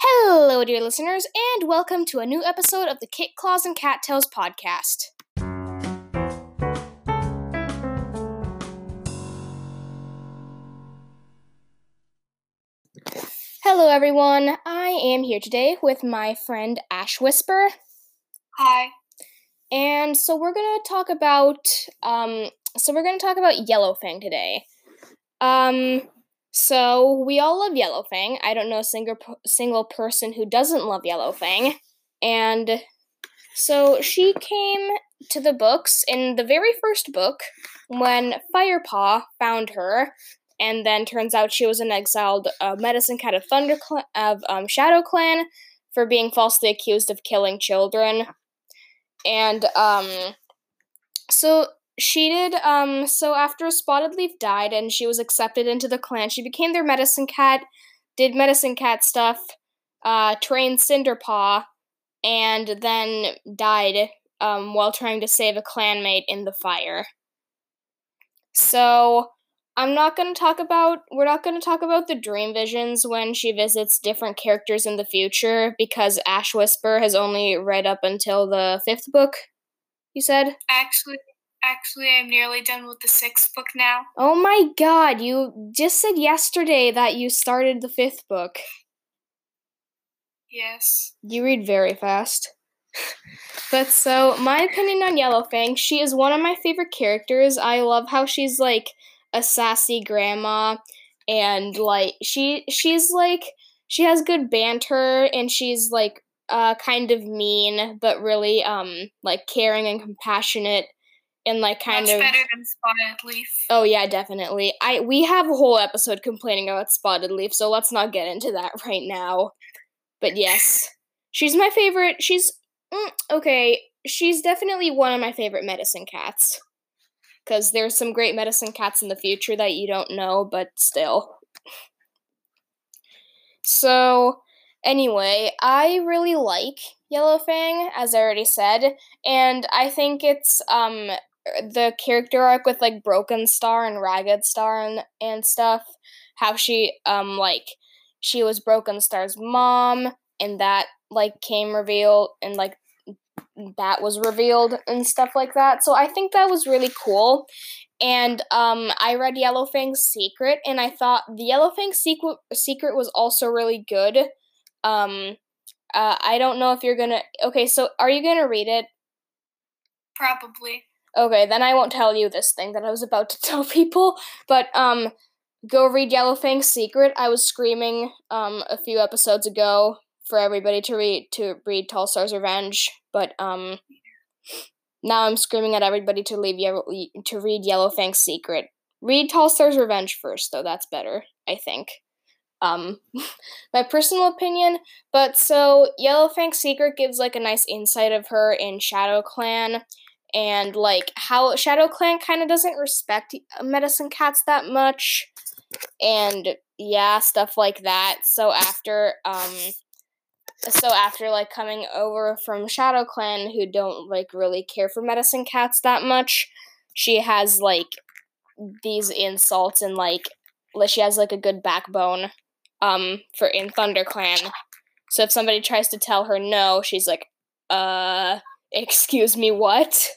Hello, dear listeners, and welcome to a new episode of the Kit Claws and Cattails podcast. Hello, everyone. I am here today with my friend Ash Whisper, Hi. and so we're gonna talk about um, so we're gonna talk about Yellowfang today. Um, so we all love Yellowfang. I don't know a single single person who doesn't love Yellowfang, and so she came to the books in the very first book when Firepaw found her, and then turns out she was an exiled uh, medicine cat of Thunder Cl- of um, Shadow Clan for being falsely accused of killing children, and um, so she did um so after spotted leaf died and she was accepted into the clan she became their medicine cat did medicine cat stuff uh trained cinderpaw and then died um while trying to save a clanmate in the fire. So i'm not going to talk about we're not going to talk about the dream visions when she visits different characters in the future because ash whisper has only read up until the fifth book you said? Actually, actually, I'm nearly done with the sixth book now. Oh my god, you just said yesterday that you started the fifth book. Yes. You read very fast. but so, my opinion on Yellowfang, she is one of my favorite characters. I love how she's like a sassy grandma and like she she's like she has good banter and she's like uh kind of mean but really um like caring and compassionate and like kind Much of better than Spotted Leaf. Oh yeah, definitely. I we have a whole episode complaining about Spotted Leaf, so let's not get into that right now. But yes, she's my favorite. She's mm, okay. She's definitely one of my favorite medicine cats. Cause there's some great medicine cats in the future that you don't know, but still. So anyway, I really like Yellowfang, as I already said, and I think it's um the character arc with like Broken Star and Ragged Star and and stuff. How she um like she was Broken Star's mom, and that like came revealed and like that was revealed and stuff like that. So I think that was really cool. And um, I read Yellowfang's Secret, and I thought the Yellowfang secret secret was also really good. Um, uh, I don't know if you're gonna. Okay, so are you gonna read it? Probably. Okay, then I won't tell you this thing that I was about to tell people. But um, go read Yellowfang's Secret. I was screaming um a few episodes ago for everybody to read to read Tall Star's Revenge, but um, now I'm screaming at everybody to leave Yellow to read Yellowfang's Secret. Read Tall Star's Revenge first, though. That's better, I think. Um, my personal opinion. But so Yellowfang's Secret gives like a nice insight of her in Shadow Clan and like how Shadow Clan kind of doesn't respect medicine cats that much and yeah, stuff like that. So after um so after like coming over from Shadow Clan who don't like really care for medicine cats that much, she has like these insults and like she has like a good backbone um for in Thunder Clan. So if somebody tries to tell her no, she's like, uh excuse me, what?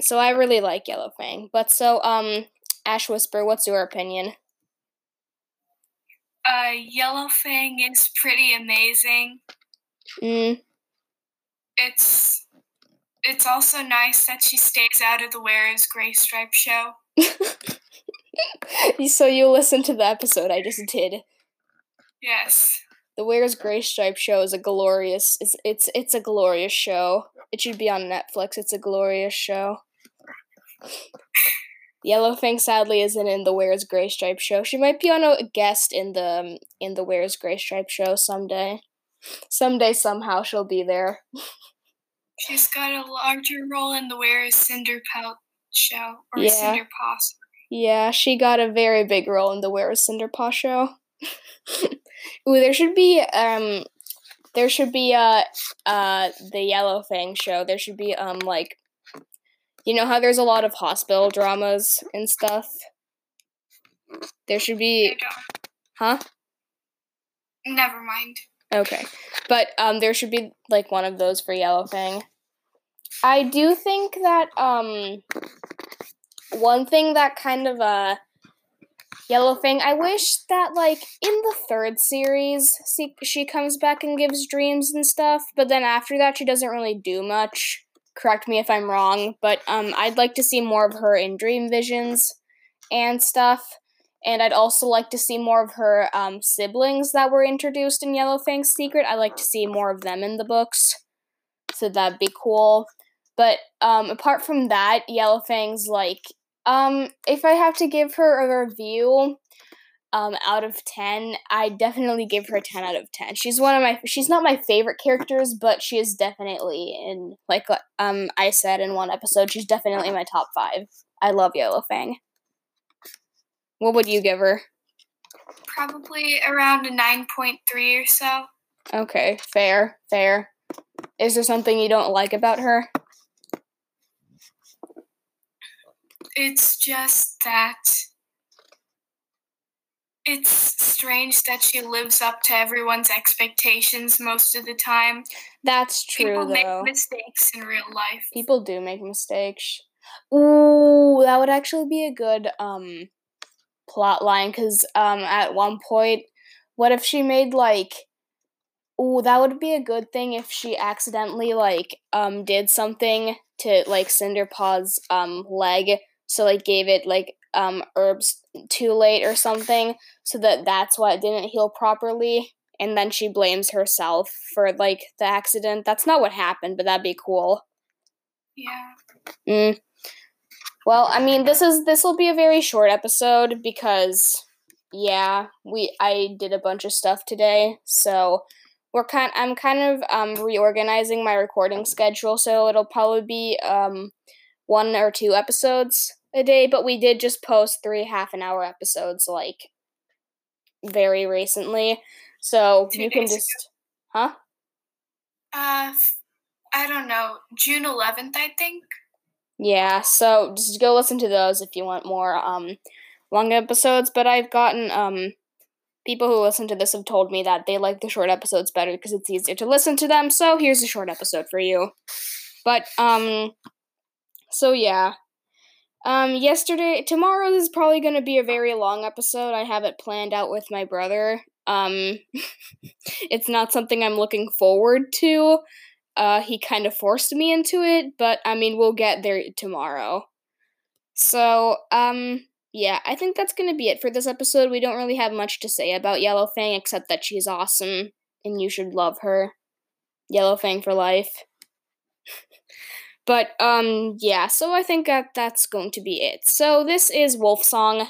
So I really like Yellowfang. But so, um, Ash Whisper, what's your opinion? Uh, Yellowfang is pretty amazing. Mm, It's it's also nice that she stays out of the Where Is Gray Stripe show. so you listened to the episode I just did. Yes. The Where's Gray Stripe show is a glorious it's it's it's a glorious show. It should be on Netflix. It's a glorious show. Yellowfang sadly isn't in the Where's Gray Stripe show. She might be on a guest in the um, in the Where's Gray Stripe show someday. Someday somehow she'll be there. She's got a larger role in the Where Is Cinderpelt show or Yeah. Cinderpaw. Yeah, she got a very big role in the Where is Cinderpaw show. Ooh, there should be um there should be uh uh the Yellow Fang show. There should be um like you know how there's a lot of hospital dramas and stuff? There should be. Huh? Never mind. Okay. But um there should be like one of those for Yellowfang. I do think that um one thing that kind of uh Yellowfang, I wish that like in the third series she, she comes back and gives dreams and stuff, but then after that she doesn't really do much. Correct me if I'm wrong, but um I'd like to see more of her in dream visions and stuff. And I'd also like to see more of her um, siblings that were introduced in Yellowfang's Secret. I'd like to see more of them in the books. So that'd be cool. But um, apart from that, Yellowfang's like, um, if I have to give her a review um, out of 10, I definitely give her a 10 out of 10. She's one of my, she's not my favorite characters, but she is definitely in, like um, I said in one episode, she's definitely my top five. I love yellow fang What would you give her? Probably around a 9.3 or so. Okay, fair, fair. Is there something you don't like about her? It's just that it's strange that she lives up to everyone's expectations most of the time. That's true, People though. make mistakes in real life. People do make mistakes. Ooh, that would actually be a good um plot line because um at one point, what if she made like Ooh, that would be a good thing if she accidentally like um did something to like Cinderpaw's um leg, so like gave it like um herbs too late or something, so that that's why it didn't heal properly, and then she blames herself for like the accident. That's not what happened, but that'd be cool. Yeah. Mm. Well, I mean, this is this will be a very short episode because yeah, we I did a bunch of stuff today, so we're kind I'm kind of um reorganizing my recording schedule, so it'll probably be um one or two episodes a day, but we did just post three half an hour episodes like very recently. So Two you can just huh? Uh, I don't know. June 11th, I think. Yeah, so just go listen to those if you want more um long episodes, but I've gotten um people who listen to this have told me that they like the short episodes better because it's easier to listen to them. So here's a short episode for you. But um so yeah. Um yesterday tomorrow is probably going to be a very long episode. I have it planned out with my brother. Um it's not something I'm looking forward to. Uh he kind of forced me into it, but I mean we'll get there tomorrow. So, um yeah, I think that's going to be it for this episode. We don't really have much to say about Yellow Fang except that she's awesome and you should love her. Yellow Fang for life. But um yeah, so I think that that's going to be it. So this is Wolf Song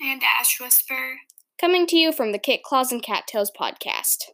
And Ash Whisper. coming to you from the Kit Claws and Cattails podcast.